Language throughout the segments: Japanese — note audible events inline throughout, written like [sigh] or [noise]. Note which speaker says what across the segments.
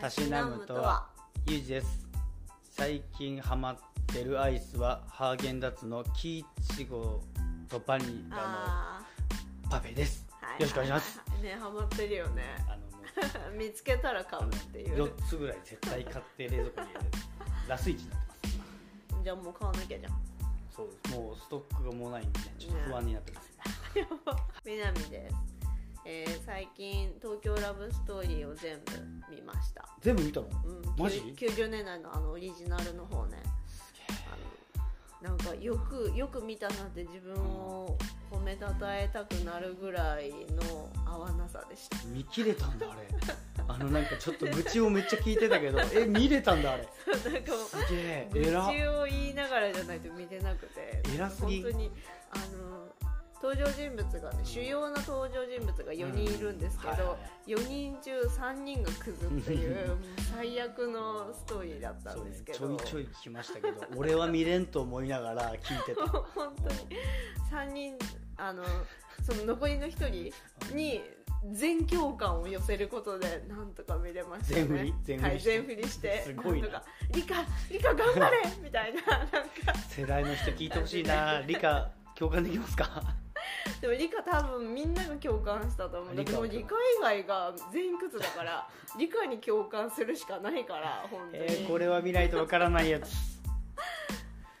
Speaker 1: たしなむとはゆうじです。最近ハマってるアイスはハーゲンダッツのキイチゴとバニラ
Speaker 2: あ
Speaker 1: のパフェです。
Speaker 2: ーはい。
Speaker 1: よろしくお願いします。[laughs]
Speaker 2: ねハマってるよね。
Speaker 1: あのもう [laughs]
Speaker 2: 見つけたら買うっていう。
Speaker 1: 4つぐらい絶対買って冷蔵庫に入れる。[laughs] ラスイチになってます。今
Speaker 2: じゃあもう買わなきゃじゃん。
Speaker 1: そうです。もうストックがもうないんでちょっと不安になってます、
Speaker 2: 南です、えー最近東京ラブストーリーを全部見ました。
Speaker 1: 全部見たの？
Speaker 2: うん、
Speaker 1: マジ？
Speaker 2: きゅ90年代のあのオリジナルの方ね。あのなんかよくよく見たなって自分を褒めたたえたくなるぐらいの合わなさでした。
Speaker 1: 見切れたんだあれ。[laughs] あのなんかちょっと愚痴をめっちゃ聞いてたけどえ見れたんだあれ。
Speaker 2: なんか
Speaker 1: すげえ。
Speaker 2: 愚痴を言いながらじゃないと見てなくて。
Speaker 1: 偉すぎ。
Speaker 2: 本当にあの登場人物がね主要な登場人物が4人いるんですけど、
Speaker 1: うん。はい。はい
Speaker 2: 4人中3人がクズっていう [laughs] 最悪のストーリーだった
Speaker 1: んね
Speaker 2: ですけど、
Speaker 1: ちょいちょい聞きましたけど [laughs] 俺は見れんと思いながら聞いてた。[laughs]
Speaker 2: 本当に。3人あのその残りの1人に全共感を寄せることでなんとか見れましたね。
Speaker 1: 全振り？全振りして？
Speaker 2: はい、して
Speaker 1: すごいな。
Speaker 2: とかリカリカ頑張れみたいななんか。
Speaker 1: 世代の人聞いてほしいな。理科共感できますか？
Speaker 2: でも理科多分みんなが共感したと思う。だってもう
Speaker 1: 理科
Speaker 2: 以外が全員クズだから [laughs] 理科に共感するしかないから本当に、
Speaker 1: えー、これは見ないとわからないやつ、
Speaker 2: っ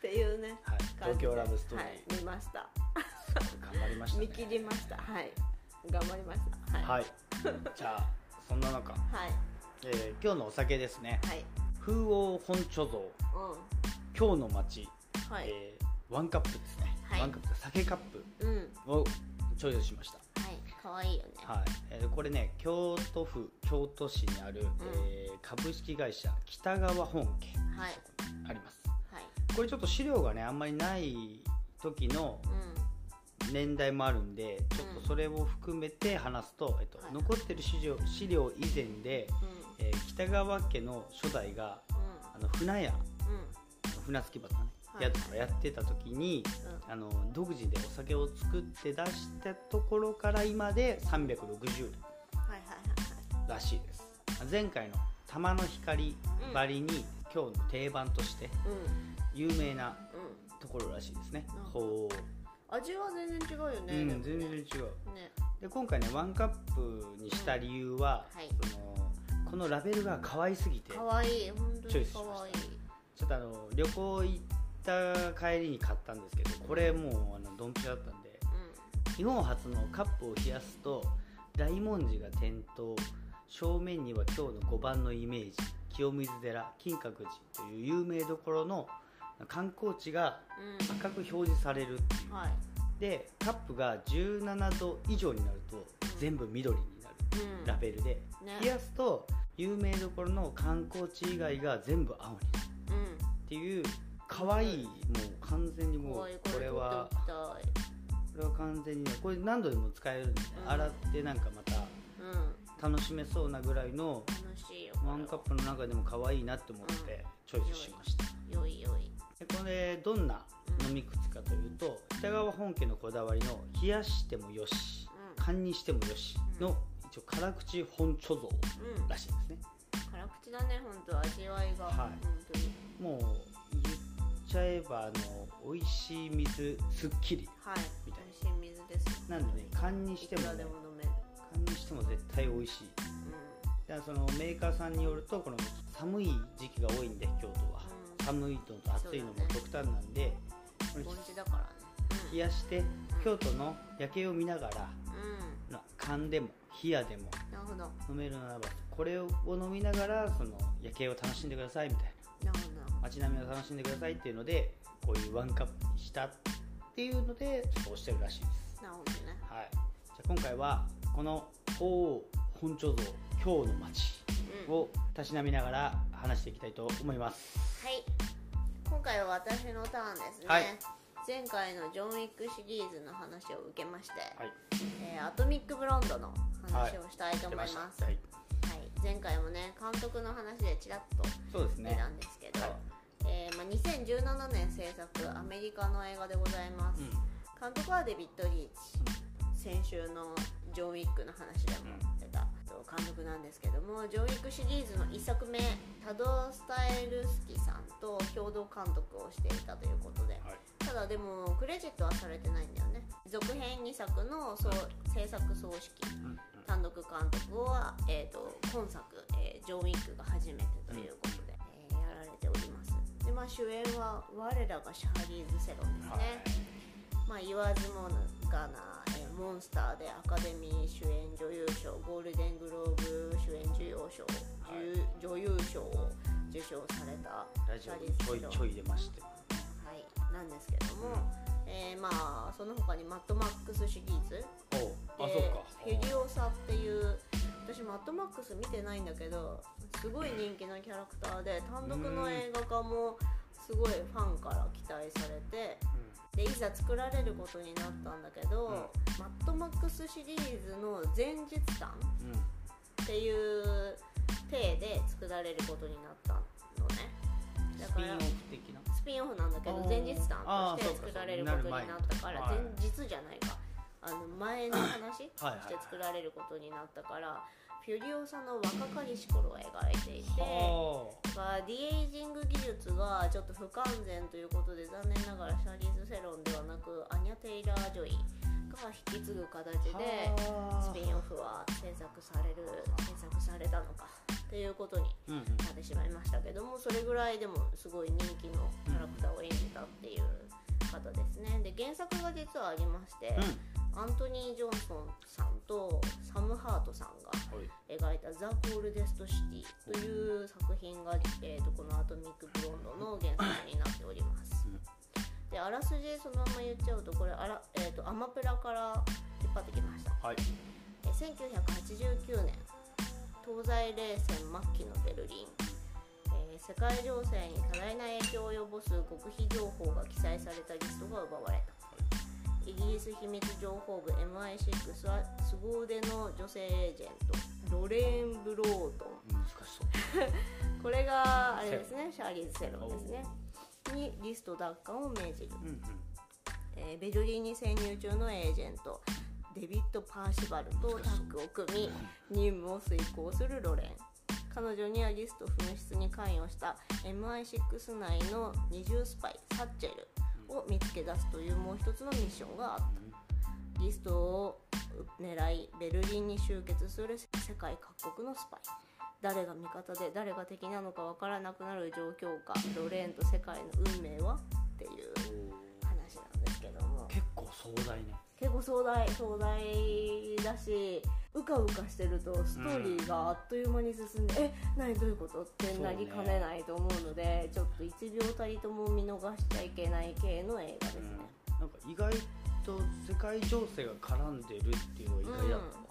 Speaker 2: ていうね
Speaker 1: はい、東京ラブストーリー、
Speaker 2: はい、見ました。
Speaker 1: 頑張りましたね。
Speaker 2: 見切りました。はい。頑張りました。はい。
Speaker 1: はい。じゃあそんな中、
Speaker 2: はい。
Speaker 1: えー今日のお酒ですね。
Speaker 2: はい。
Speaker 1: 風王本貯蔵。
Speaker 2: う
Speaker 1: 今日の街、
Speaker 2: んはい、
Speaker 1: えーワンカップですね、
Speaker 2: はい
Speaker 1: ワンカップ酒カップ
Speaker 2: うん。
Speaker 1: をチョイスしました。
Speaker 2: はい。可愛いよね。
Speaker 1: はい、えーこれね京都府京都市にある、えー株式会社北川本家
Speaker 2: はい。
Speaker 1: あります。
Speaker 2: はい。
Speaker 1: これちょっと資料がねあんまりない時の
Speaker 2: う
Speaker 1: 年代もあるんでちょっとそれを含めて話すと、えっと
Speaker 2: はい。
Speaker 1: 残ってる資料資料以前で、
Speaker 2: んうん。
Speaker 1: えー北川家の初代があの船屋。
Speaker 2: うん。
Speaker 1: 船着き場とかね、
Speaker 2: はい
Speaker 1: やってた時に
Speaker 2: うん。
Speaker 1: あの独自でお酒を作って出したところから今で360年
Speaker 2: はいはいはい
Speaker 1: らしいです。前回の玉の光ばりに、今日の定番として
Speaker 2: はい
Speaker 1: 有名な
Speaker 2: うん。うん
Speaker 1: ところらしいですね。
Speaker 2: うん。
Speaker 1: ほ
Speaker 2: 味は全然違うよ
Speaker 1: う、
Speaker 2: ね、
Speaker 1: うん、全然違う。
Speaker 2: ね。
Speaker 1: で今回ねワンカップにした理由は、
Speaker 2: はい。
Speaker 1: そのこのラベルが可愛すぎて
Speaker 2: 可愛い本当に可愛い。
Speaker 1: ちょっとあの旅行行った帰りに買ったんですけどこれもうあのドンピシャだったんで日本初のカップを冷やすと大文字が点灯正面には今日の5番のイメージ清水寺金閣寺という有名どころの観光地が
Speaker 2: うん。
Speaker 1: 赤く表示されるっていう。
Speaker 2: うんはい。
Speaker 1: でカップが17度以上になると全部緑になる。
Speaker 2: うん。
Speaker 1: ラベルで、
Speaker 2: ね。
Speaker 1: 冷やすと有名どころの観光地以外が全部青になる。
Speaker 2: うん。
Speaker 1: っていう可愛いもう完全にもうこれは
Speaker 2: これ
Speaker 1: は完全にねこれ何度でも使えるんで洗ってなんかまた楽しめそうなぐらいの
Speaker 2: 楽しいよ
Speaker 1: ワンカップの中でも可愛いなって思ってチョイスしました、
Speaker 2: よいよい。
Speaker 1: でこれどんな飲み口かというと北川本家のこだわりの冷やしてもよし
Speaker 2: うん。
Speaker 1: 缶にしてもよしの一応辛口本貯蔵
Speaker 2: うん。
Speaker 1: らしいですね。
Speaker 2: 辛口だね本当味わいが、
Speaker 1: はい。
Speaker 2: 本当に。
Speaker 1: もうちゃえばあの美味しい水すっきり。
Speaker 2: はい。
Speaker 1: みたい
Speaker 2: 美味しい水です。
Speaker 1: なんでね缶にしても,、
Speaker 2: いくら
Speaker 1: ね
Speaker 2: でも飲める。
Speaker 1: 缶にしても絶対美味しい。だからそのメーカーさんによるとこの寒い時期が多いんで京都は、
Speaker 2: うん。
Speaker 1: 寒いのと暑いのも極端なんでこれ
Speaker 2: うん盆地だからね。
Speaker 1: 冷やして京都の夜景を見ながら
Speaker 2: うん、うん、
Speaker 1: な缶でも冷やでも
Speaker 2: なるほど。
Speaker 1: 飲めるならばこれを飲みながらその夜景を楽しんでくださいみたいな街並みを楽しんでくださいっていうのでこういうワンカップにしたっていうのでちょっと押してるらしいです。
Speaker 2: どなるほどね。
Speaker 1: はい。じゃあ今回はこの鳳凰本貯蔵今日の街
Speaker 2: うん。
Speaker 1: をたしなみながら話していきたいと思います。
Speaker 2: はい。今回は私のターンですね、
Speaker 1: はい。
Speaker 2: 前回のジョン・ウィックシリーズの話を受けまして、
Speaker 1: はい。
Speaker 2: えーアトミック・ブロンドの話をしたいと思います、
Speaker 1: 出
Speaker 2: はい。前回もね監督の話でちらっと
Speaker 1: そうですね。
Speaker 2: 出たんですけど、
Speaker 1: はい
Speaker 2: えーまあ、2017年制作アメリカの映画でございます、
Speaker 1: うん。
Speaker 2: 監督はデビッド・リーチ。先週のジョン・ウィックの話でも出た、とと監督なんですけどもジョン・ウィックシリーズの1作目タド・スタイルスキさんと共同監督をしていたということで、
Speaker 1: はい。
Speaker 2: ただでもクレジットはされてないんだよね。続編2作のそう制作総指揮
Speaker 1: うんうん。
Speaker 2: 単独監督は、えー、と今作、えージョン・ウィックが初めてということで、えーやられております。で、まあ、主演は我らがシャーリーズ・セロンですね、まあ、言わずもがな、えーモンスターでアカデミー主演女優賞ゴールデングローブ主演女優賞、
Speaker 1: はい
Speaker 2: 女優賞を受賞された
Speaker 1: ラジオにちょいちょい。出まして
Speaker 2: はい、なんですけども、えーまあその他にマッドマックスシリーズ。で
Speaker 1: そうか。
Speaker 2: フュリオサっていう私マッドマックス見てないんだけどすごい人気のキャラクターで単独の映画化もすごいファンから期待されてでいざ作られることになったんだけど、マッドマックスシリーズの前日談
Speaker 1: うんうん
Speaker 2: っていう体で作られることになったのね。だから
Speaker 1: スピンオフ的な？
Speaker 2: スピンオフなんだけど前日談
Speaker 1: あー
Speaker 2: として作られることになったから前日じゃないかあの前の話として作られることになったからフュリオサの若かりし頃を描いていて
Speaker 1: は
Speaker 2: まあ de-aging 技術がちょっと不完全ということで残念ながらシャーリーズ・セロンではなくアニャ・テイラー・ジョイが引き継ぐ形でスピンオフは制作される制作されたのかっていうことに
Speaker 1: うんうん
Speaker 2: なってしまいましたけどもそれぐらいでもすごい人気のキャラクターを演じたっていう方ですね。で原作が実はありまして、アントニー・ジョンソンさんとサム・ハートさんが
Speaker 1: はい。
Speaker 2: 描いた「ザ・コールデスト・シティ」という作品が、えー、とこのアトミック・ブロンドの原作になっております。
Speaker 1: うん。
Speaker 2: であらすじそのまま言っちゃうとこれあら、えー、とアマプラから引っ張ってきました。
Speaker 1: はい。
Speaker 2: えー1989年東西冷戦末期のベルリン、えー世界情勢に多大な影響を及ぼす極秘情報が記載されたリストが奪われたイギリス秘密情報部 MI6 は凄腕の女性エージェントロレーン・ブロートン。
Speaker 1: 難しそう。[laughs]
Speaker 2: これがあれですねシャーリーズ・セロンですね。にリスト奪還を命じる。
Speaker 1: うんうん。
Speaker 2: えーベルリンに潜入中のエージェントデビッド・パーシバルとタッグを組み任務を遂行するロレン。彼女にはリスト紛失に関与した MI6 内の二重スパイサッチェルを見つけ出すというもう一つのミッションがあった。リストを狙いベルリンに集結する世界各国のスパイ。誰が味方で誰が敵なのか分からなくなる状況かロレーンと世界の運命はっていう話なんですけども。
Speaker 1: 結構壮大ね。
Speaker 2: 結構壮大壮大だしうかうかしてるとストーリーがあっという間に進んで、え何どういうことってなりかねないと思うのでちょっと1秒たりとも見逃しちゃいけない系の映画ですね、
Speaker 1: なんか意外と世界情勢が絡んでるっていうのが意外だったわ。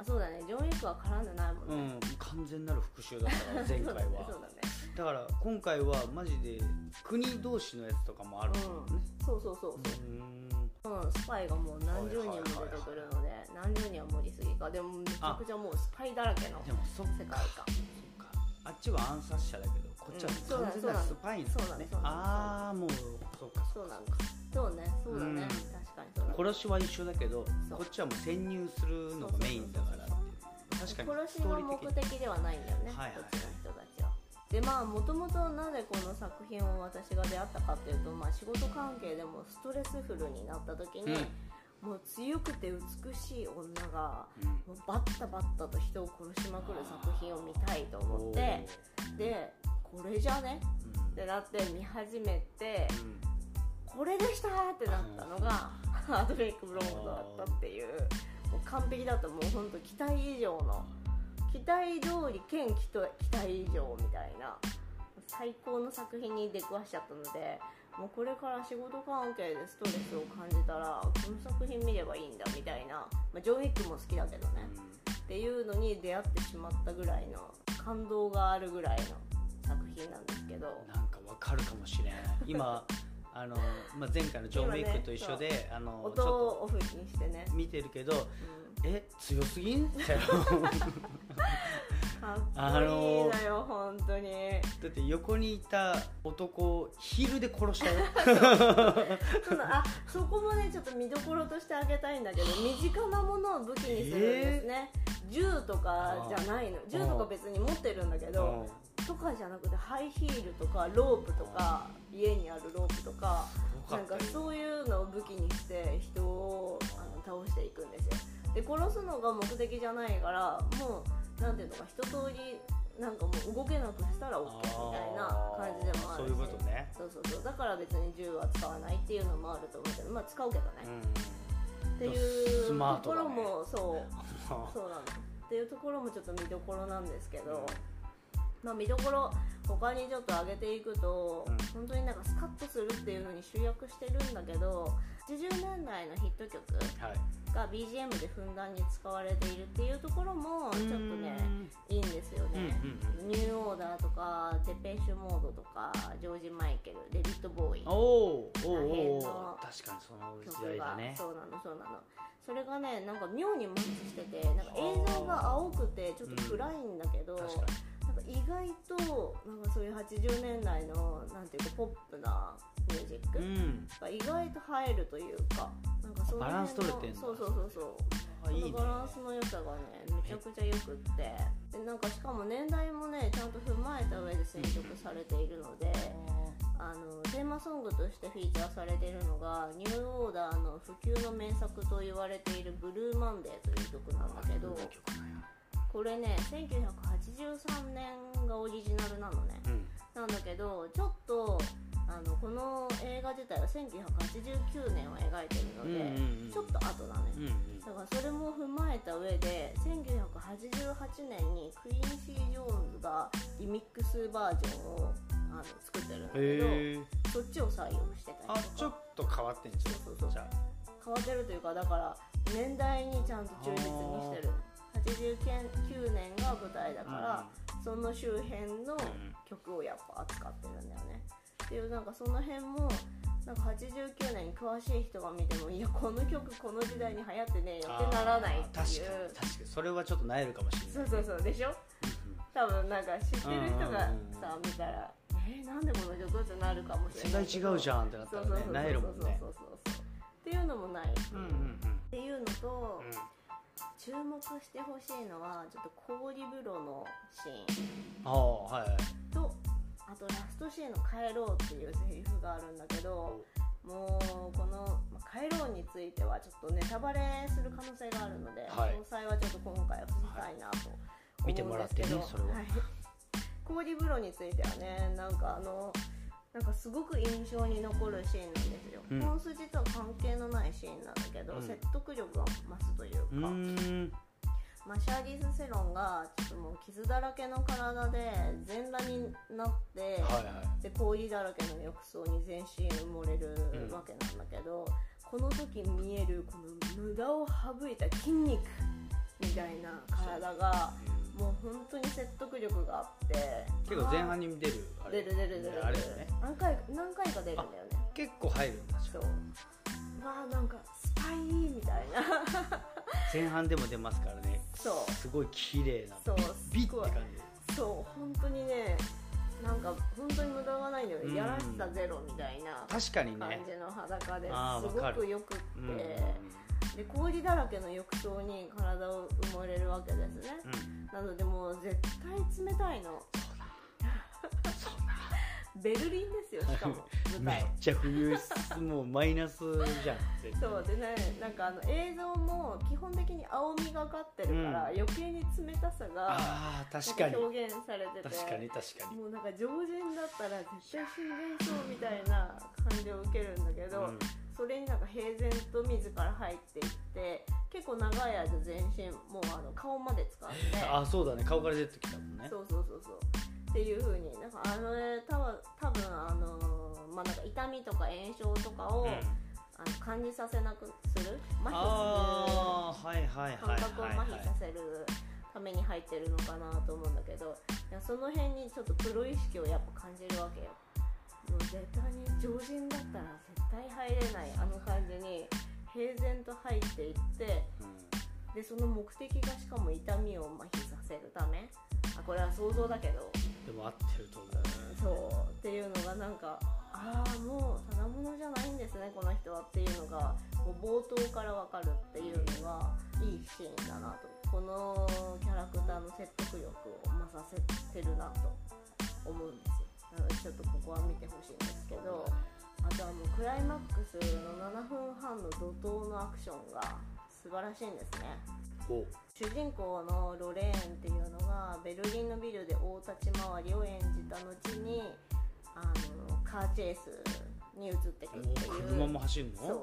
Speaker 2: あそうだね。ジョン・ウィックは絡んでないも
Speaker 1: うん。
Speaker 2: んね、
Speaker 1: 完全なる復讐だったから前回は。[laughs]
Speaker 2: そうだね。
Speaker 1: だから今回はマジで国同士のやつとかもあるもんね。
Speaker 2: そうそうそうそう
Speaker 1: うーん
Speaker 2: うん、スパイがもう何十人も出てくるので何十人は盛りすぎかでもめちゃくちゃもうスパイだらけの
Speaker 1: でもそっ
Speaker 2: 世界
Speaker 1: か。
Speaker 2: 観
Speaker 1: あっちは暗殺者だけどこっちは
Speaker 2: うん。
Speaker 1: 完全なスパイなんだねああもうそうか。
Speaker 2: そうなんだ。そうねそうだね、
Speaker 1: うん。
Speaker 2: 確かにそうだね。
Speaker 1: 殺しは一緒だけどこっちはもう潜入するのがメインだからっていう。確かに
Speaker 2: 殺しが目的ではないんだよね、
Speaker 1: はいはい
Speaker 2: こっちの人たち。はでまあもともとなぜこの作品を私が出会ったかっていうと、まあ、仕事関係でもストレスフルになった時に、もう強くて美しい女が
Speaker 1: うん。
Speaker 2: もうバッタバッタと人を殺しまくる作品を見たいと思ってでこれじゃね？
Speaker 1: うん。
Speaker 2: ってなって見始めて
Speaker 1: うん。
Speaker 2: これでしたってなったのがアドミック・ブロンドだったっていう。もう完璧だったもう本当期待以上の期待通り兼期待以上みたいな最高の作品に出くわしちゃったのでもうこれから仕事関係でストレスを感じたらこの作品見ればいいんだみたいな、まあ、ジョン・ウィックも好きだけどね、っていうのに出会ってしまったぐらいの感動があるぐらいの作品なんですけど。
Speaker 1: なんかわかるかもしれない今あの、まあ、前回のジョン・ウィックと一緒で、あのち
Speaker 2: 音
Speaker 1: ょ
Speaker 2: をオフにしてね。
Speaker 1: 見てるけど
Speaker 2: うん。
Speaker 1: え強すぎん？って
Speaker 2: かっこいいのよ、本当に。
Speaker 1: だって横にいた男をヒールで殺したよ。
Speaker 2: そのあそこもねちょっと見どころとしてあげたいんだけど身近なものを武器にするんですね、銃とかじゃないの。銃とか別に持ってるんだけどとかじゃなくてハイヒールとかロープとか家にあるロープとかなんかそういうのを武器にして人をあの倒していくんですよ。で殺すのが目的じゃないからもうなんていうのか一通りなんかもう動けなくしたら OK みたいな感じでもあるし。
Speaker 1: そういうことね。
Speaker 2: そうそうそう。だから別に銃は使わないっていうのもあると思うけどまあ使うけどね、
Speaker 1: うん、
Speaker 2: っていうところもそう。そうなの。っていうところもちょっと見どころなんですけど、まあ、見どころ他にちょっと上げていくと、
Speaker 1: うん。
Speaker 2: 本当になんかスカッとするっていう風に集約してるんだけど80年代のヒット曲
Speaker 1: はい。
Speaker 2: が BGM でふんだんに使われているっていうところもちょっとねいいんですよね、
Speaker 1: うんうん
Speaker 2: ニューオーダーとかデペッシュモードとかジョージ・マイケルデビッド・ボーイ。
Speaker 1: おおお
Speaker 2: あの
Speaker 1: 確かにその時代だね。
Speaker 2: そうなのそうなの。それがねなんか妙にマッチしててなんか映像が青くてちょっと暗いんだけど、
Speaker 1: 確か
Speaker 2: なんか意外となんかそういう80年代のなんていうかポップなミュージックが意外と入るというかなんかその辺の
Speaker 1: バランス取れてんだ。
Speaker 2: そうそうそうそう。
Speaker 1: あいいね。
Speaker 2: バランスの良さがねめちゃくちゃよくって。でなんかしかも年代もねちゃんと踏まえた上で選曲されているのであのテーマソングとしてフィーチャーされているのがニューオーダーの普及の名作と言われている「ブルーマンデー」という曲なんだけどこれね1983年がオリジナルなのね。
Speaker 1: うん。
Speaker 2: なんだけどちょっとあのこの映画自体は1989年を描いてるので、
Speaker 1: うんうんうん。
Speaker 2: ちょっと後だね、
Speaker 1: うんうん。
Speaker 2: だからそれも踏まえた上で1988年にクイーンシー・ジョーンズがリミックスバージョンをあの作ってるんだけど、
Speaker 1: へえ。
Speaker 2: そっちを採用してた
Speaker 1: あ
Speaker 2: りとか。
Speaker 1: ちょっと変わってんじゃん。
Speaker 2: そうそう変わってるというかだから年代にちゃんと忠実にしてる89年が舞台だから、その周辺の曲をやっぱ扱ってるんだよね。っていうなんかその辺もなんか89年に詳しい人が見てもいやこの曲この時代に流行ってねえよってならないっていう。
Speaker 1: 確かに確かに。それはちょっとなえるかもしれない。
Speaker 2: そうそうそうでしょ？多分なんか知ってる人がさ見たらえー、なんでこの曲ってなるかもしれ
Speaker 1: 世代
Speaker 2: ない
Speaker 1: 違うじゃんってなったらねなえるもんね
Speaker 2: そうそうそうそうっていうのもないっていうのと、
Speaker 1: うん
Speaker 2: 注目してほしいのはちょっと氷風呂のシーン。
Speaker 1: ああはいはい。
Speaker 2: とあとラストシーンの「帰ろう」っていうセリフがあるんだけどもうこの「まあ帰ろう」についてはちょっとネタバレする可能性があるので、
Speaker 1: はい。
Speaker 2: 詳細はちょっと今回は伏せたいなと思うんですけど、
Speaker 1: 見てもらってねそれは。
Speaker 2: はい。氷風呂についてはねなんかあのなんかすごく印象に残るシーンなんですよ、
Speaker 1: うん。
Speaker 2: 本筋とは関係のないシーンなんだけど、
Speaker 1: うん。
Speaker 2: 説得力が増すというか、
Speaker 1: うーん。
Speaker 2: まあ、シャーリーズ・セロンがちょっともう傷だらけの体で全裸になって、
Speaker 1: はいはい。
Speaker 2: で氷だらけの浴槽に全身埋もれるわけなんだけど、この時見えるこの無駄を省いた筋肉みたいな体がもう本当に説得力があって。
Speaker 1: 結構前半に出るあれ。
Speaker 2: 出る出る出る
Speaker 1: あれだよね。
Speaker 2: 何回何回か出るんだよね。
Speaker 1: 結構入るんだ。
Speaker 2: そう。わあなんかスパイーみたいな。
Speaker 1: 前半でも出ますからね。
Speaker 2: そう。
Speaker 1: すごい綺麗な。
Speaker 2: そう
Speaker 1: ビッって感じ。
Speaker 2: そう本当にねなんか本当に無駄がないんだよ。ね、
Speaker 1: うん。
Speaker 2: やらしさゼロみたいな
Speaker 1: 確かに
Speaker 2: 感
Speaker 1: ね
Speaker 2: じの裸で。すごくよくって、
Speaker 1: うん
Speaker 2: で氷だらけの浴槽に体を埋もれるわけですね、
Speaker 1: うん。
Speaker 2: なのでもう絶対冷たいの。
Speaker 1: そう [laughs]
Speaker 2: ベルリンですよしかも舞
Speaker 1: めっ
Speaker 2: 台
Speaker 1: ちゃ冬もうマイナスじゃん絶対。
Speaker 2: そうでねなんかあの映像も基本的に青みがかってるから、
Speaker 1: うん。
Speaker 2: 余計に冷たさが
Speaker 1: ああ確かに。
Speaker 2: なん表現されてて
Speaker 1: 確かに確かに。
Speaker 2: もうなんか常人だったら絶対死んでそうみたいな感じを受けるんだけど、
Speaker 1: うん。
Speaker 2: それになんか平然と自ら入っていって結構長い間全身もうあの顔まで使って
Speaker 1: あそうだね。顔から出てきたもんね。
Speaker 2: そうそうそうそうっていう風になんかあのね多分多分あのーまあなんか痛みとか炎症とかを、
Speaker 1: うん。
Speaker 2: あの感じさせなくする麻痺する
Speaker 1: はい。
Speaker 2: 感覚を麻痺させるために入ってるのかなと思うんだけどいやその辺にちょっとプロ意識をやっぱ感じるわけよ。もう絶対に常人だったら絶対入れないあの感じに平然と入っていって
Speaker 1: うん。
Speaker 2: でその目的がしかも痛みを麻痺させるためあこれは想像だけど。
Speaker 1: でも合ってると思う
Speaker 2: そう。っていうのがなんかああもうただものじゃないんですねこの人はっていうのがもう冒頭から分かるっていうのがいいシーンだなと。このキャラクターの説得力を増させてるなと思うんですよ。なのでちょっとここは見てほしいんですけどあとはもうクライマックスの7分半の怒涛のアクションが素晴らしいんですね。
Speaker 1: お。
Speaker 2: 主人公のロレーンっていうのがベルリンのビルで大立ち回りを演じた後にあのカーチェイスに移ってくるっていう。
Speaker 1: 車も走るの？
Speaker 2: そうなの。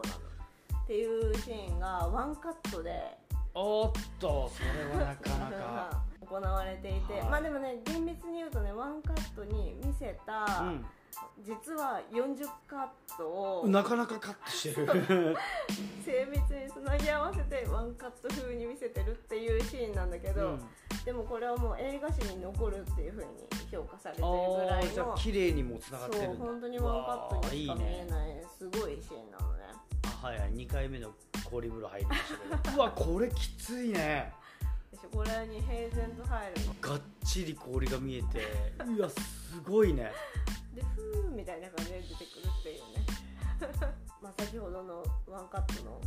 Speaker 2: っていうシーンがワンカットで。
Speaker 1: おっとそれはなかなか。[laughs]
Speaker 2: 行われていて、
Speaker 1: はい。
Speaker 2: まあでもね厳密に言うとねワンカットに見せた、実は40カットを
Speaker 1: うんなかなかカットしてる。[laughs]
Speaker 2: 精密につなぎ合わせてワンカット風に見せてるっていうシーンなんだけど、
Speaker 1: うん。
Speaker 2: でもこれはもう映画史に残るっていう風に評価されてるぐらい
Speaker 1: あーじゃあ
Speaker 2: の
Speaker 1: 綺麗にもつながってる
Speaker 2: そう本当にワンカットにしか見えないすごいシーンなのね。
Speaker 1: あはいはい2回目の氷風呂入りましたけど。[laughs] うわこれきついね。
Speaker 2: これに平然と入るの。
Speaker 1: がっちり氷が見えて。うわすごいね
Speaker 2: でふーみたいな感じで出てくるっていうね。[laughs] まあ先ほどのワンカットの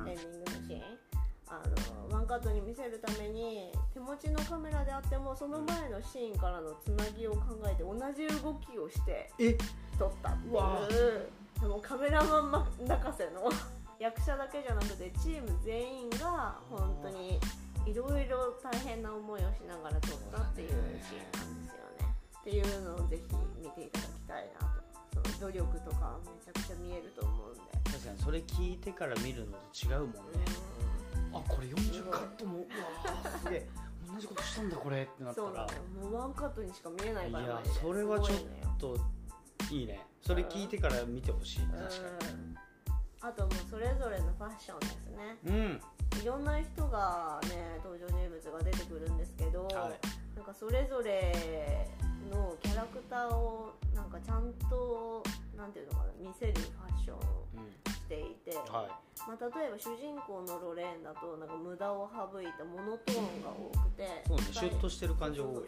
Speaker 1: うん。
Speaker 2: エンディングのシーン、あのワンカットに見せるために手持ちのカメラであってもその前のシーンからのつなぎを考えて同じ動きをして
Speaker 1: え？
Speaker 2: 撮ったっていう。でもカメラマンま泣かせの。[laughs] 役者だけじゃなくてチーム全員が本当にいろいろ大変な思いをしながら撮ったっていうシーンなんです。っていうのをぜひ見ていただきたいなと。その努力とかめちゃくちゃ見えると思うんで。
Speaker 1: 確かにそれ聞いてから見るのと違うもんね。あこれ40カットもうわーすげえ。[laughs] 同じことしたんだこれってなったら。
Speaker 2: そうなのよもうワンカットにしか見えないから
Speaker 1: いやそれはちょっといいね。それ聞いてから見てほしい確か
Speaker 2: うんあともうそれぞれのファッションですね。
Speaker 1: にうん。
Speaker 2: いろんな人がね登場人物が出てくるんですけど、
Speaker 1: はい。
Speaker 2: なんかそれぞれのキャラクターをなんかちゃんとなんていうのかな見せるファッションを
Speaker 1: うん
Speaker 2: していて、
Speaker 1: は
Speaker 2: まあ、例えば主人公のロレーンだとなんか無駄を省いたモノトーンが多くて
Speaker 1: そうねシュ。ッとしてる感じが多い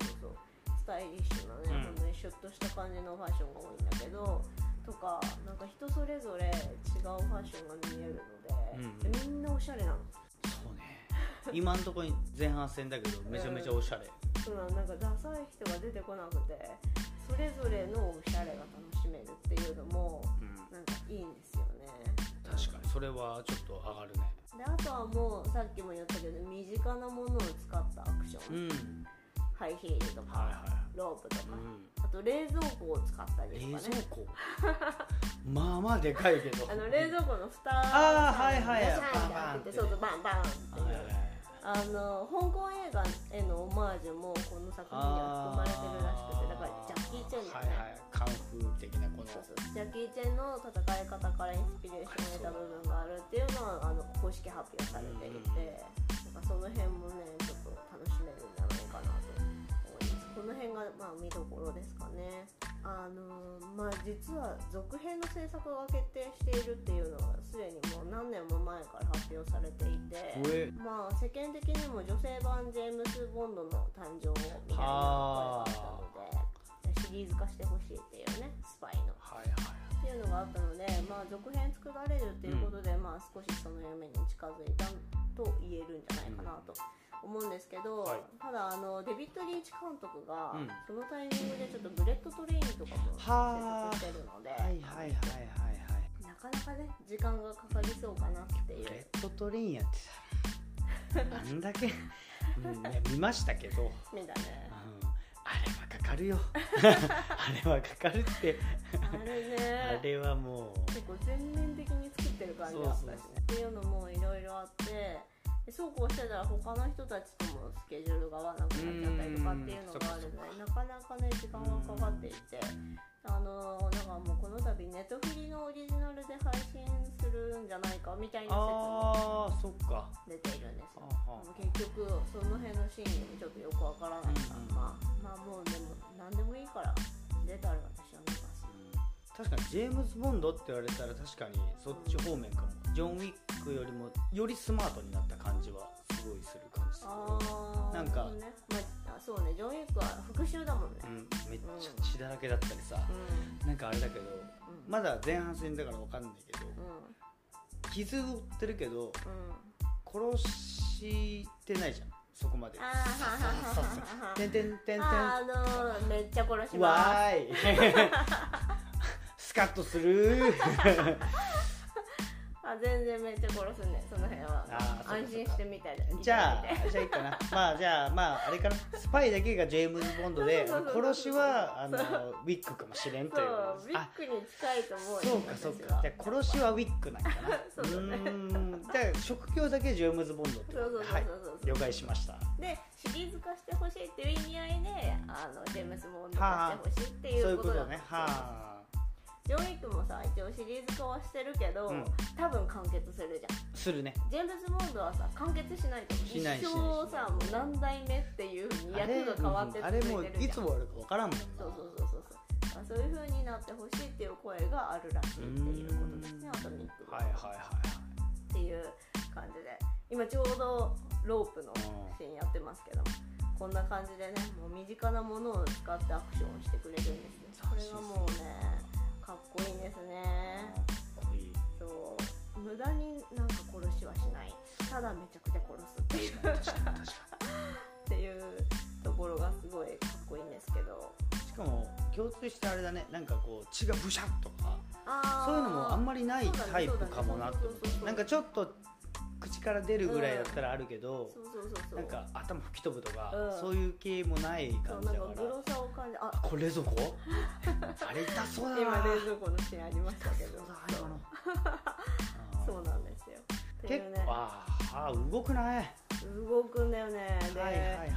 Speaker 2: スタイリッシュなね、
Speaker 1: うん
Speaker 2: シュッとした感じのファッションが多いんだけどとかなんか人それぞれ違うファッションが見えるので、
Speaker 1: うん
Speaker 2: みんなおしゃれなの。
Speaker 1: そうね。今のところに前半戦だけどめちゃめちゃおしゃれ。
Speaker 2: そうなのなんかダサい人が出てこなくてそれぞれのおしゃれが楽しめるっていうのも
Speaker 1: うん。
Speaker 2: なんかいいんですよね。
Speaker 1: 確かに。それはちょっと上がるね。
Speaker 2: であとはもうさっきも言ったけど身近なものを使ったアクション、
Speaker 1: うん。
Speaker 2: ハイヒールとか、
Speaker 1: はいは
Speaker 2: ロープとか、
Speaker 1: い、
Speaker 2: あと冷蔵庫を使った
Speaker 1: うん、
Speaker 2: りとかね。
Speaker 1: 冷蔵庫？[laughs] まあまあでかいけど。
Speaker 2: あの冷蔵庫の蓋
Speaker 1: あーはいはい
Speaker 2: ガシャンって開けてそうそうバンバンって
Speaker 1: はいはい
Speaker 2: あの香港映画へのオマージュもこの作品には含まれてるらしくてだからジャッキー・チェンだよね、
Speaker 1: はいはいカンフー的なこの
Speaker 2: そうそうジャッキー・チェンの戦い方からインスピレーションを得た部分があるっていうのはあの公式発表されていて、なんかその辺もねちょっと楽しめるんじゃないかなとの辺がまあ見どころですかね。あのまあ実は続編の制作が決定しているっていうのはすでにもう何年も前から発表されていて
Speaker 1: 上
Speaker 2: まあ世間的にも女性版ジェームズ・ボンドの誕生みたいな声があったのでシリーズ化してほしいっていうねスパイの。
Speaker 1: はいはい
Speaker 2: っていうのがあったので、まあ、続編作られるっていうことで、まあ、少しその夢に近づいたと言えるんじゃないかなと思うんですけど、
Speaker 1: はい。
Speaker 2: ただあのデビッド・リーチ監督が、
Speaker 1: うん。
Speaker 2: そのタイミングでちょっとブレット・トレインとかも制
Speaker 1: はあ。
Speaker 2: 作してるので、
Speaker 1: はいはいはいはいはい。
Speaker 2: なかなかね時間がかかりそうかなっていう。
Speaker 1: レッドトレインやってたなんだけ、うんね、見ましたけど、[laughs] うん、
Speaker 2: みたいね
Speaker 1: あれはかかるよ。[laughs] あれはかかるって。
Speaker 2: あれね。
Speaker 1: あれはもう。
Speaker 2: 結構全面的に作ってる感じがあったしね。っていうのもいろいろあってでそうこうしてたら他の人たちともスケジュールが合わなくなっちゃったりとかっていうのがあるのでなかなかね時間がかかっていて。あのなんかもうこの度ネットフリのオリジナルで配信するんじゃないかみたいな説も出ているんですよ。結局その辺のシーンちょっとよくわからないから、
Speaker 1: ジェームズ・ボンドって言われたら確かにそっち方面かも。ジョン・ウィックよりもよりスマートになった感じはすごいする感じ。するなんか
Speaker 2: ね。まあ、あそうね。ジョン・ウィックは復讐だもんね。
Speaker 1: うん、めっちゃ血だらけだったりさ、
Speaker 2: う
Speaker 1: なんかあれだけど
Speaker 2: ん。
Speaker 1: まだ前半戦だから分かんないけど
Speaker 2: うん。
Speaker 1: 傷を負ってるけど
Speaker 2: うん。
Speaker 1: 殺してないじゃん。そこまで。てんてんてんてん。
Speaker 2: あのめっちゃ殺します。
Speaker 1: わーい [laughs] スカッとする。[laughs]
Speaker 2: あ全然めっちゃ殺すねその辺は。
Speaker 1: あー
Speaker 2: 安心してみたいで
Speaker 1: じゃあじゃあいいかな。まあじゃあまああれかな。スパイだけがジェームズ・ボンドで
Speaker 2: そうそうそうそう。
Speaker 1: 殺しはあのウィッグかもしれんという。
Speaker 2: そうウィ
Speaker 1: あ
Speaker 2: ッグに近いと思うよ
Speaker 1: そうかそう
Speaker 2: 私は
Speaker 1: か。じゃあ殺しはウィッグなんかな。[laughs]
Speaker 2: そうだね。
Speaker 1: ーん。じゃあ職業だけジェームズ・ボンドって
Speaker 2: そうそうそうそう。
Speaker 1: はい
Speaker 2: そう
Speaker 1: 了解しました。
Speaker 2: でシリーズ化してほしいっていう意味合いであのジェームス・ボンド化してほしいってい
Speaker 1: そういう
Speaker 2: うことだ
Speaker 1: ことね。は
Speaker 2: ジョン・ウィックもさ一応シリーズ化はしてるけど、
Speaker 1: うん。
Speaker 2: 多分完結するじゃん。
Speaker 1: あするね。
Speaker 2: ジェームズ・ボンドはさ完結しないと思う。
Speaker 1: しない
Speaker 2: 一生さもう何代目っていうふうに
Speaker 1: あれ
Speaker 2: 役が変わって
Speaker 1: うんあれもう
Speaker 2: 続いてるじゃん。
Speaker 1: いつ終わるか分からんもんな。
Speaker 2: そうそうそうそう。そうあそういう風になってほしいっていう声があるらしいっていうことですね。アトミック
Speaker 1: はいはいはいはい。
Speaker 2: っていう感じで。今ちょうどロープのシーンやってますけども。こんな感じでねもう身近なものを使ってアクションをしてくれるんですよ。これがもうねかっこいいんですね。そう。無駄になんか殺しはしない。ただめちゃくちゃ殺すっていう。っていうところがすごいかっこいいんですけど。
Speaker 1: しかも共通してあれだね。なんかこう血がブシャッとかそういうのもあんまりないタイプかもなってなんかちょっと口から出るぐらいだったらあるけど、
Speaker 2: そうそうそうそう。
Speaker 1: なんか頭吹き飛ぶとか、
Speaker 2: うん。
Speaker 1: そういう系もない
Speaker 2: そうなん
Speaker 1: 感じだから
Speaker 2: かグロさを感じあ
Speaker 1: あこれ冷蔵庫？[laughs] あれ痛そうだな。
Speaker 2: 今冷蔵庫のシーンありましたけど。
Speaker 1: そうだ今の。[laughs]
Speaker 2: そうなんですよ。っていうね。
Speaker 1: 結構あーあー動くな。い
Speaker 2: 動くんだよね。で、
Speaker 1: はいはい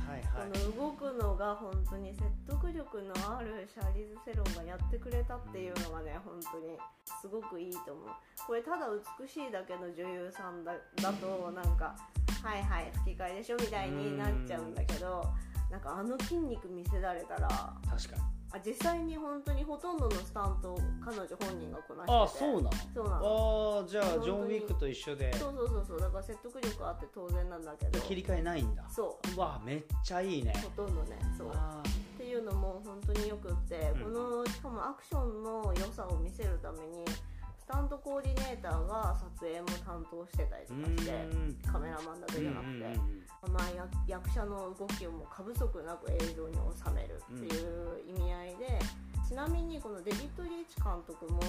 Speaker 2: の動くのが本当に説得力のあるシャーリーズ・セロンがやってくれたっていうのがね本当にすごくいいと思う。これただ美しいだけの女優さんだだとなんかはいはい吹き替えでしょみたいになっちゃうんだけどなんかあの筋肉見せられたら
Speaker 1: 確かに
Speaker 2: あ実際に本当にほとんどのスタントを彼女本人がこなしてて。
Speaker 1: ああそうなの？
Speaker 2: そうなの。
Speaker 1: ああじゃあジョン・ウィックと一緒で。
Speaker 2: そうそうそうそう。だから説得力あって当然なんだけど。
Speaker 1: 切り替えないんだ。
Speaker 2: そう。
Speaker 1: わめっちゃいいね。
Speaker 2: ほとんどね。そう。
Speaker 1: あ
Speaker 2: っていうのも本当によくって、
Speaker 1: うん。
Speaker 2: このしかもアクションの良さを見せるためにスタントコーディネーターが撮影も担当してたりと
Speaker 1: ー
Speaker 2: かして
Speaker 1: うん。
Speaker 2: カメラマンだけじゃなくて、まあ、役役者の動きをもう過不足なく映像に収めるっていう意味合いで、ちなみにこのデビッド・リーチ監督も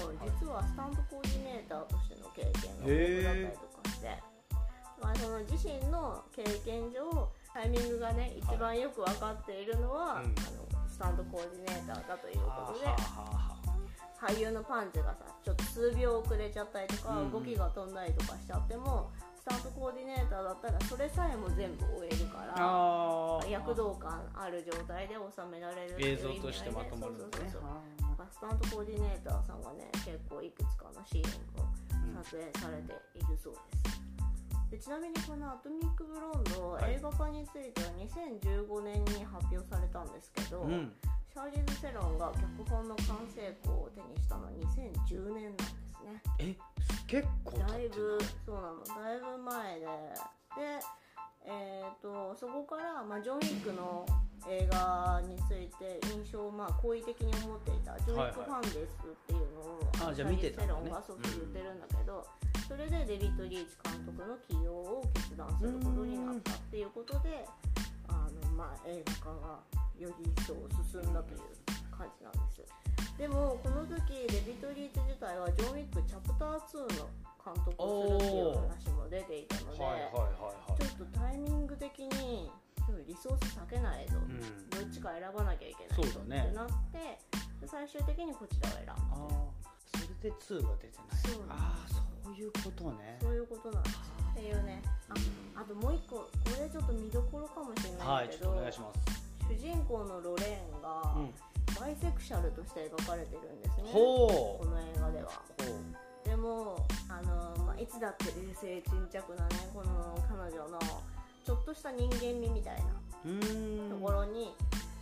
Speaker 2: 実はスタントコーディネーターとしての経験が豊富だったりとかして、まあ、その自身の経験上タイミングがね一番よく分かっているのは、
Speaker 1: うん。
Speaker 2: あのスタントコーディネーターだということで俳優のパンチがさちょっと数秒遅れちゃったりとか、
Speaker 1: うん
Speaker 2: 動きが飛んだりとかしちゃってもスタントコーディネーターだったらそれさえも全部終えるから。躍動感ある状態で収められる
Speaker 1: 映像としてまとまるんだね。
Speaker 2: そうそうそうそう。スタントコーディネーターさんがね結構いくつかのシーンを撮影されているそうです、でちなみにこの「アトミック・ブロンド」
Speaker 1: はい。
Speaker 2: 映画化については2015年に発表されたんですけど、
Speaker 1: うん
Speaker 2: シャーリーズ・セロンが脚本の完成功を手にしたのは2010年なんですね。
Speaker 1: え結構
Speaker 2: だいぶそうなの。だいぶ前で。でえー、とそこから、まあ、ジョン・ウィックの映画について印象をまあ好意的に思っていたジョン・ウィックファンですっていうのを、
Speaker 1: あじゃあ見てたんだね
Speaker 2: セロンがそう言ってるんだけど、それでデビッド・リーチ監督の起用を決断することになったっていうことであの、まあ、映画化がより一層進んだという感じなんですでもこの時デビッド・リーチ自体はジョン・ウィックチャプター2の監督をするっていう話も出ていたので、ちょっとタイミング的にリソース避けないと、
Speaker 1: うん
Speaker 2: どっちか選ばなきゃいけない
Speaker 1: そうだね
Speaker 2: ってなってで最終的にこちらを選んだ。
Speaker 1: それで2が出てない。
Speaker 2: そう。
Speaker 1: ああそういうことね。
Speaker 2: そういうことなんですっていうね。ああともう一個これちょっと見どころかもしれないけど、
Speaker 1: はいちょっとお願いします
Speaker 2: 主人公のロレーンが、
Speaker 1: うん。
Speaker 2: バイセクシャルとして描かれてるんですね。この映画では。でもあの、まあ、いつだって冷静沈着なねこの彼女のちょっとした人間味みたいなところに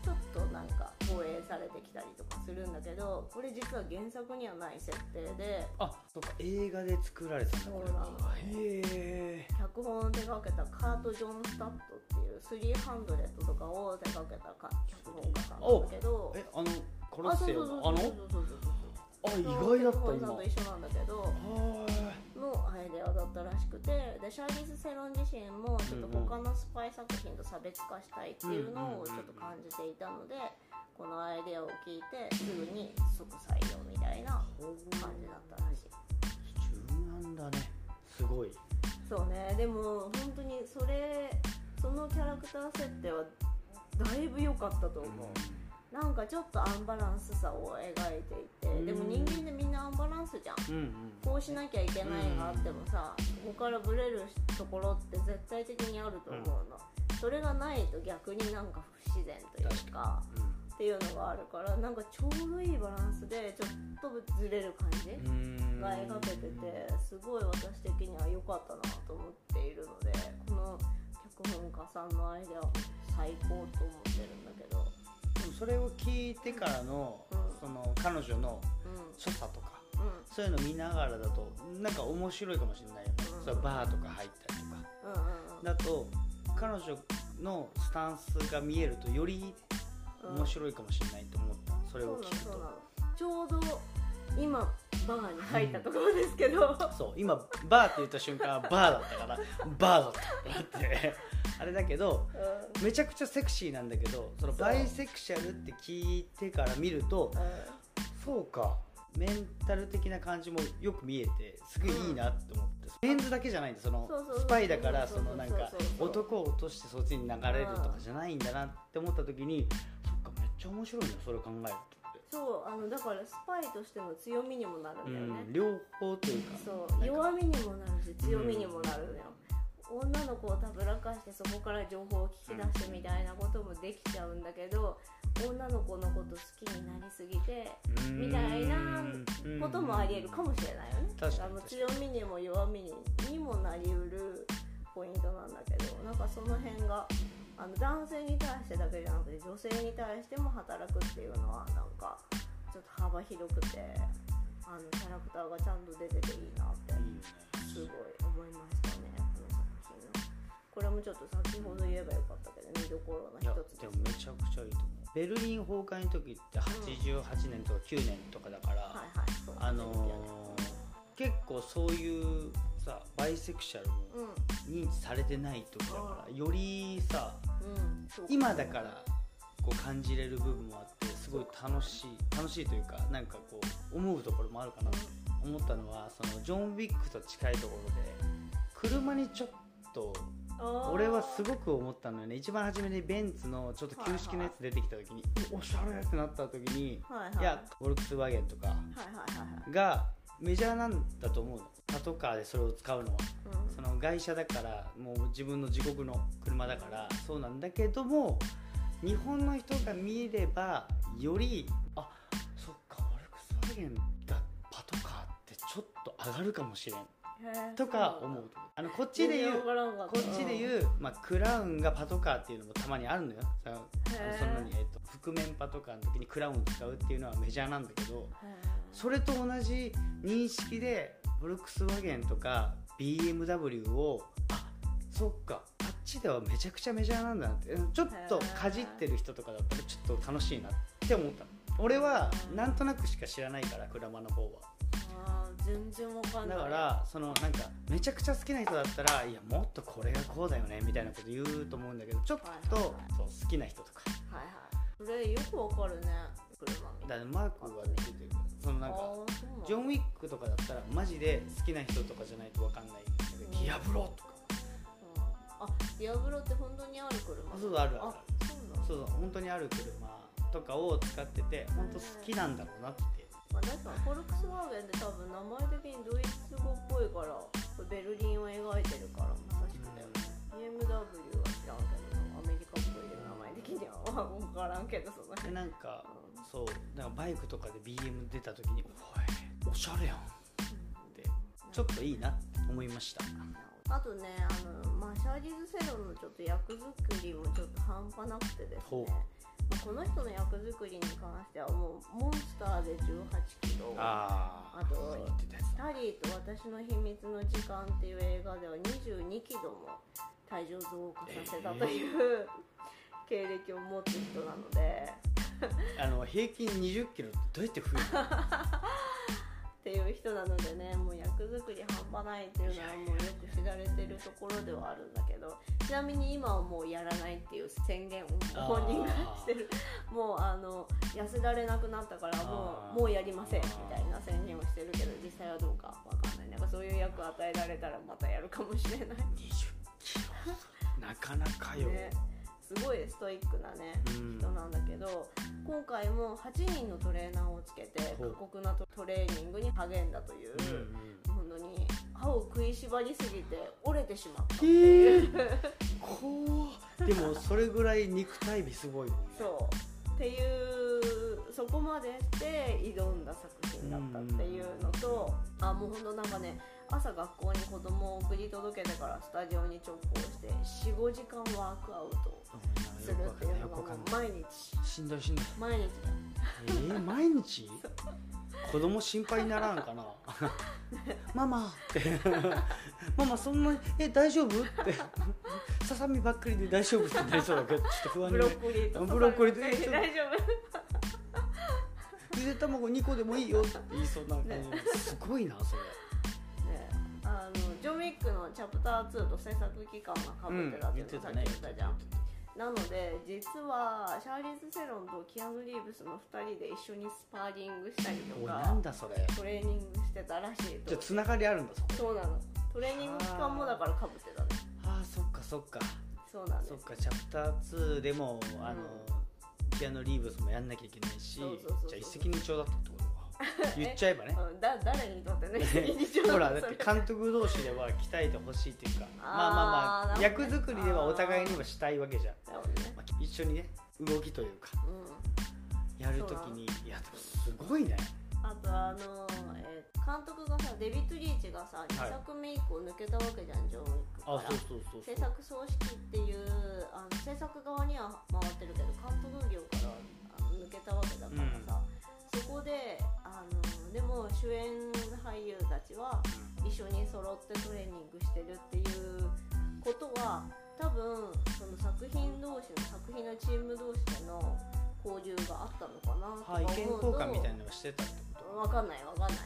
Speaker 2: ちょっとなんか投影されてきたりとかするんだけどこれ実は原作にはない設定で
Speaker 1: あそうか映画で作られたんだ。これは
Speaker 2: そうなの
Speaker 1: へえ
Speaker 2: 脚本を手掛掛けたカート・ジョン・スタットっていう300とかを手掛けたか脚本家さんなんだけど。
Speaker 1: えあのコロッセオのあのあ意外だった
Speaker 2: 脚本家さ
Speaker 1: 今
Speaker 2: んと一緒なんだけど。
Speaker 1: は
Speaker 2: のアイデアだったらしくてでシャーリーズ・セロン自身もちょっと他のスパイ作品と差別化したいっていうのをちょっと感じていたのでこのアイデアを聞いてすぐに即採用みたいな感じだったらしい。
Speaker 1: 柔軟だね。すごい。
Speaker 2: そうね。でも本当にそれそのキャラクター設定はだいぶ良かったと思う、なんかちょっとアンバランスさを描いていて、
Speaker 1: うん。
Speaker 2: でも人間でみんなアンバランスじゃん。
Speaker 1: うんうん。
Speaker 2: こうしなきゃいけないがあってもさ、ここからブレるところって絶対的にあると思うの、それがないと逆になんか不自然というかっていうのがあるからなんかちょうどいいバランスでちょっとずれる感じ
Speaker 1: うん。
Speaker 2: が描けててすごい私的には良かったなと思っているのでこの脚本家さんのアイデアは最高と思ってるんだけど
Speaker 1: それを聞いてからの、
Speaker 2: うん。
Speaker 1: その彼女の
Speaker 2: う
Speaker 1: 所作とかそういうの見ながらだとなんか面白いかもしれないよね、
Speaker 2: うん。
Speaker 1: そうバーとか入ったりとか。だと彼女のスタンスが見えるとより
Speaker 2: うん
Speaker 1: 面白いかもしれないと思った。それを聞くと。
Speaker 2: ちょうど今バーに入ったところですけど、
Speaker 1: そう今バーって言った瞬間はバーだったからバーだったってなってあれだけど
Speaker 2: うん。
Speaker 1: めちゃくちゃセクシーなんだけどそのバイセクシャルって聞いてから見るとそうかメンタル的な感じもよく見えてすごいいいなって思って、メンズだけじゃないんでそのスパイだから
Speaker 2: そ
Speaker 1: のなんか男を落としてそっちに流れるとかじゃないんだなって思った時にそっかめっちゃ面白いねそれ考えると
Speaker 2: そうあのだからスパイとしての強みにもなるんだよね、
Speaker 1: うん、両方というか。
Speaker 2: そう弱みにもなるし強みにもなるのよ、女の子をたぶらかしてそこから情報を聞き出してみたいなこともできちゃうんだけど女の子のこと好きになりすぎて
Speaker 1: うん。
Speaker 2: みたいなこともありえるかもしれないよね。
Speaker 1: 確かに。
Speaker 2: あの強みにも弱みにもなりうるポイントなんだけどなんかその辺があの男性に対してだけじゃなくて女性に対しても働くっていうのはなんかちょっと幅広くてあのキャラクターがちゃんと出てていいなってちょっと先ほど言えばよかったけど見どころの一つ
Speaker 1: でもめちゃくちゃいいと思う。ベルリン崩壊の時って88年とか9年とかだから、
Speaker 2: はいはいそう
Speaker 1: あのー結構そういうさバイセクシャルも
Speaker 2: うん
Speaker 1: 認知されてない時だからよりさ
Speaker 2: うん
Speaker 1: 今だからこう感じれる部分もあってすごい楽しい楽しいというかなんかこう思うところもあるかな。と思ったのはそのジョン・ウィックと近いところで車にちょっと俺はすごく思ったのよね。一番初めにベンツのちょっと旧式のやつ出てきた時におしゃれってなった時に
Speaker 2: はいはい
Speaker 1: い。やフォルクスワーゲンとか。
Speaker 2: はいはいはいはい。
Speaker 1: がメジャーなんだと思うの。パトカーでそれを使うのは。
Speaker 2: うん。
Speaker 1: その外車だからもう自分の自国の車だからそうなんだけども日本の人が見ればよりあそっかフォルクスワーゲンがパトカーってちょっと上がるかもしれんとか思うあのこっちで言うこっちで言う、まあ、クラウンがパトカーっていうのもたまにあるのよ。そのそのに、えっと覆面パトカーの時にクラウンを使うっていうのはメジャーなんだけど
Speaker 2: へ
Speaker 1: それと同じ認識でフォルクスワーゲンとか BMW をあそっかあっちではめちゃくちゃメジャーなんだなって。うんちょっとかじってる人とかだったらちょっと楽しいなって思った。俺はなんとなくしか知らないから車の方は
Speaker 2: 全然わかんない。
Speaker 1: だからそのなんかめちゃくちゃ好きな人だったらいやもっとこれがこうだよねみたいなこと言うと思うんだけどちょっと、
Speaker 2: はい。はいはい
Speaker 1: そう好きな人とか。
Speaker 2: はいはい。それよくわかるね車見て
Speaker 1: だからマークが出てるそのなんか
Speaker 2: あーそうなんだ。
Speaker 1: ジョン・ウィックとかだったらマジで好きな人とかじゃないと分かんないんだけど、
Speaker 2: うん。
Speaker 1: ディアブロとか。
Speaker 2: うん。あディアブロって本当にある車？
Speaker 1: あそうそうあるあ
Speaker 2: あ
Speaker 1: る
Speaker 2: そうなんだ。
Speaker 1: そうそう本当にある車とかを使ってて本当好きなんだろうなって。
Speaker 2: まあ、確かにフォルクスワーゲンって多分名前的にドイツ語っぽいからベルリンを描いてるからまさしくだよね BMW は知らんけどなアメリカっぽい名前的には。[laughs] 分からんけどその
Speaker 1: で
Speaker 2: 辺
Speaker 1: なんかそうなんかバイクとかで BM 出た時に「おいおしゃれやん」ってちょっといいなって思いました。
Speaker 2: あとねあの、まあ、シャーリーズ・セロンのちょっと役作りもちょっと半端なくてです
Speaker 1: ほ
Speaker 2: ね。まあこの人の役作りに関してはもうモンスターで18キロ。
Speaker 1: あ
Speaker 2: とタリーと私の秘密の時間っていう映画では22キロも体重増加させたという、経歴を持つ人なので。
Speaker 1: あの平均2 0キロってどうやって増えるの？[laughs]
Speaker 2: っていう人なのでねもう役作り半端ないっていうのはもうよく知られてるところではあるんだけどちなみに今はもうやらないっていう宣言を本人がしてる。もうあの痩せられなくなったからもうもうやりませんみたいな宣言をしてるけど実際はどうかわかんない。なんかそういう役与えられたらまたやるかもしれない。
Speaker 1: 20キロ。なかなかよ、
Speaker 2: ねすごいストイックなね
Speaker 1: うん。
Speaker 2: 人なんだけど今回も8人のトレーナーをつけて過酷なトレーニングに励んだという、
Speaker 1: うんうん。
Speaker 2: 本当に歯を食いしばりすぎて折れてしまったっていう、[laughs]
Speaker 1: 怖っ。でもそれぐらい肉体美すごいね。
Speaker 2: そう。っていうそこまでして挑んだ作品だったっていうのと、あもう本当なんかね朝学校に子供を送り届けてからスタジオに直行して45時間ワークアウトするっていうのが毎日。
Speaker 1: しんどいしんどい。
Speaker 2: 毎日だ
Speaker 1: えー、毎日？子供心配にならんかな？[laughs] ママ。っ [laughs] てママそんなえ大丈夫？って。ささみばっかりで大丈夫ってなりそうだけどちょっと不安に
Speaker 2: ブロッコリーと
Speaker 1: ブロッコリーと
Speaker 2: 大丈
Speaker 1: ゆで卵2個でもいいよって言いそうな感じ、
Speaker 2: ね。
Speaker 1: すごいなそれ
Speaker 2: ジョン・ウィックのチャプター2と制作期間がかぶってたっていうのをさっき言ったじゃん、なので実はシャーリーズ・セロンとキアヌ・リーブスの2人で一緒にスパーリングしたりとか
Speaker 1: んだそれ。
Speaker 2: トレーニングしてたらしいと。
Speaker 1: じゃあつながりあるんだそこ。
Speaker 2: そうなの。トレーニング期間もだからかぶってたね。
Speaker 1: ああそっかそっか。
Speaker 2: そうなんです。
Speaker 1: そっかチャプター2でもあの、ピアノリーブスもやんなきゃいけないしじゃあ一石二鳥だったってことか [laughs] 言っちゃえばね。
Speaker 2: 誰にとってね [laughs]
Speaker 1: ほらだって監督同士では鍛えてほしいっていうかまあまあまあ、
Speaker 2: なるほ
Speaker 1: 役作りではお互いにはしたいわけじゃん、
Speaker 2: ね。
Speaker 1: まあ、一緒にね動きというか
Speaker 2: うん。
Speaker 1: やるときにいやすごいね。
Speaker 2: あとあの、えー監督がさデビッド・リーチがさ2作目以降抜けたわけじゃん、ジョン・ウィックから。
Speaker 1: あそうそうそうそう。
Speaker 2: 制作総指揮っていうあの制作側には回ってるけど監督業からあの抜けたわけだからさ、そこであのでも主演俳優たちは一緒に揃ってトレーニングしてるっていうことは多分その作品同士の作品のチーム同士での交流があったのかなとか
Speaker 1: はあ意見
Speaker 2: 思うと
Speaker 1: 交換みたいなのをしてたってこと？
Speaker 2: わかんないわかんないよ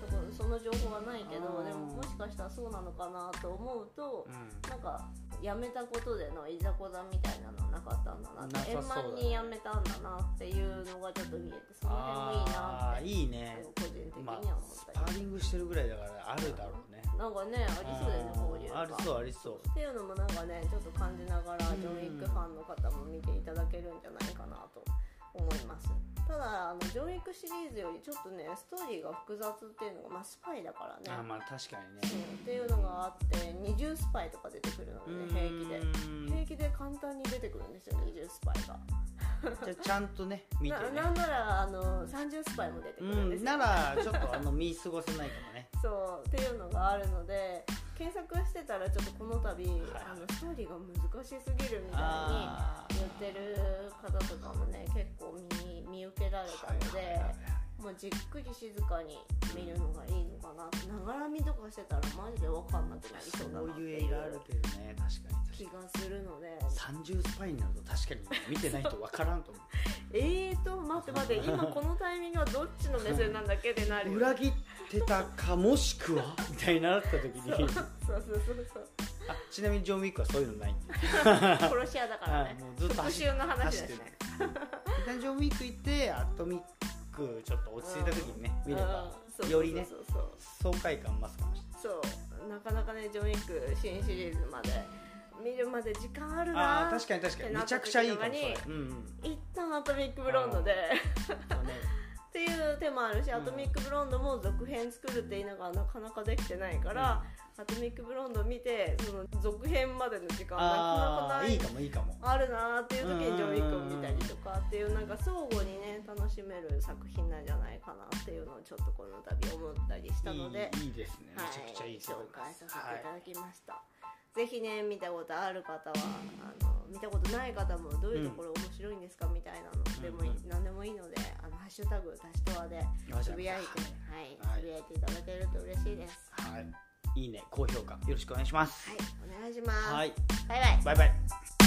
Speaker 2: そこその情報はないけどでももしかしたらそうなのかなと思うと
Speaker 1: う
Speaker 2: なんか辞めたことでのいざこざみたいなのはなかったんだな
Speaker 1: なね。
Speaker 2: 満に辞めたんだなっていうのがちょっと見えてその辺もいいな
Speaker 1: あ
Speaker 2: って
Speaker 1: ーいいね。
Speaker 2: 個人的には
Speaker 1: まあ
Speaker 2: 思
Speaker 1: ス
Speaker 2: ったり、
Speaker 1: パーリングしてるぐらいだからあるだろうね。
Speaker 2: なんかねありそうだよね交流が。
Speaker 1: ありそうありそう。
Speaker 2: っていうのもなんかねちょっと感じながらジョン・ウィックファンの方も見ていただけるんじゃないかなと思います。ただあのジョン・ウィックシリーズよりちょっとねストーリーが複雑っていうのがまあスパイだからね。
Speaker 1: あまあ確かにね。
Speaker 2: う。んっていうのがあって二重スパイとか出てくるので、ね、平気で。
Speaker 1: で
Speaker 2: 平気で簡単に出てくるんですよ二重スパイが。
Speaker 1: じゃあちゃんとね見てね。
Speaker 2: ななんならあの30スパイも出てくるんですよ、
Speaker 1: うん。ならちょっとあの見過ごせないかもね。[laughs]
Speaker 2: そう。っていうのがあるので検索してたらちょっとこの度、あのストーリーが難しすぎるみたいに言ってる方とかもね結構見見受けられたので、
Speaker 1: はいはいはい
Speaker 2: もうじっくり静かに見るのがいいのかなながら見とかしてたらマジで分かんなくなりそうだなって
Speaker 1: そういう映
Speaker 2: いう
Speaker 1: 画あるけどね確かに
Speaker 2: 気がするので。
Speaker 1: 30スパイになると確かに見てないと分からんと思 [laughs]
Speaker 2: えーと待って待って今このタイミングはどっちの目線なんだっけってなる
Speaker 1: 裏切ってたかもしくは？みたいになった時に。
Speaker 2: そうそうそうそう。
Speaker 1: あちなみにジョン・ウィックはそういうのないんで。
Speaker 2: 殺し屋だからね。
Speaker 1: はいもうずっと
Speaker 2: 復
Speaker 1: 走
Speaker 2: 讐の話ですね。
Speaker 1: 一旦ジョン・ウィック行ってアトミックちょっと落ち着いた時にね見ればよりね爽快感増すかもしれない。
Speaker 2: そう。なかなかねジョン・ウィック新シリーズまで見るまで時間ある
Speaker 1: あ
Speaker 2: な
Speaker 1: あ確かに確かに。めちゃくちゃいいかもそれ。うんうん
Speaker 2: 一旦アトミックブロンドでっていう手もあるし、
Speaker 1: うん。
Speaker 2: アトミックブロンドも続編作るって言いながらなかなかできてないから、アトミックブロンド見てその続編までの時間なかなかない
Speaker 1: いいかもいいかも。
Speaker 2: あるなーっていう時にジョン・ウィックを見たりとかっていうなんか相互にね楽しめる作品なんじゃないかなっていうのをちょっとこの度思ったりしたので
Speaker 1: いいいいですね。め
Speaker 2: はい
Speaker 1: ちゃくちゃいい
Speaker 2: 紹介させていただきました、ぜひね見たことある方はあの見たことない方もどういうところ面白いんですかみたいなのでもいい、
Speaker 1: うんうん
Speaker 2: 何でもいいのであのハッシュタグタシトワでつぶやいて、はい
Speaker 1: はい。
Speaker 2: つぶやいていただけると嬉しいです。
Speaker 1: はい。いいね高評価よろしくお願いします。
Speaker 2: はいお願いします、
Speaker 1: はい。
Speaker 2: バイバイ。
Speaker 1: バイバイ